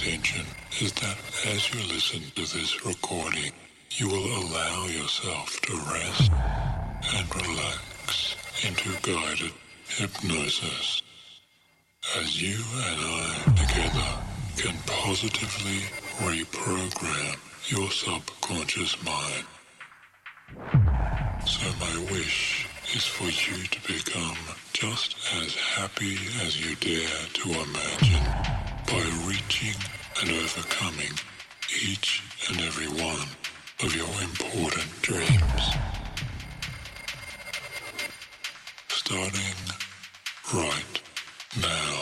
intention is that as you listen to this recording, you will allow yourself to rest and relax into guided hypnosis as you and I together can positively reprogram your subconscious mind. So my wish is for you to become just as happy as you dare to imagine by reaching and overcoming each and every one of your important dreams. Starting right now.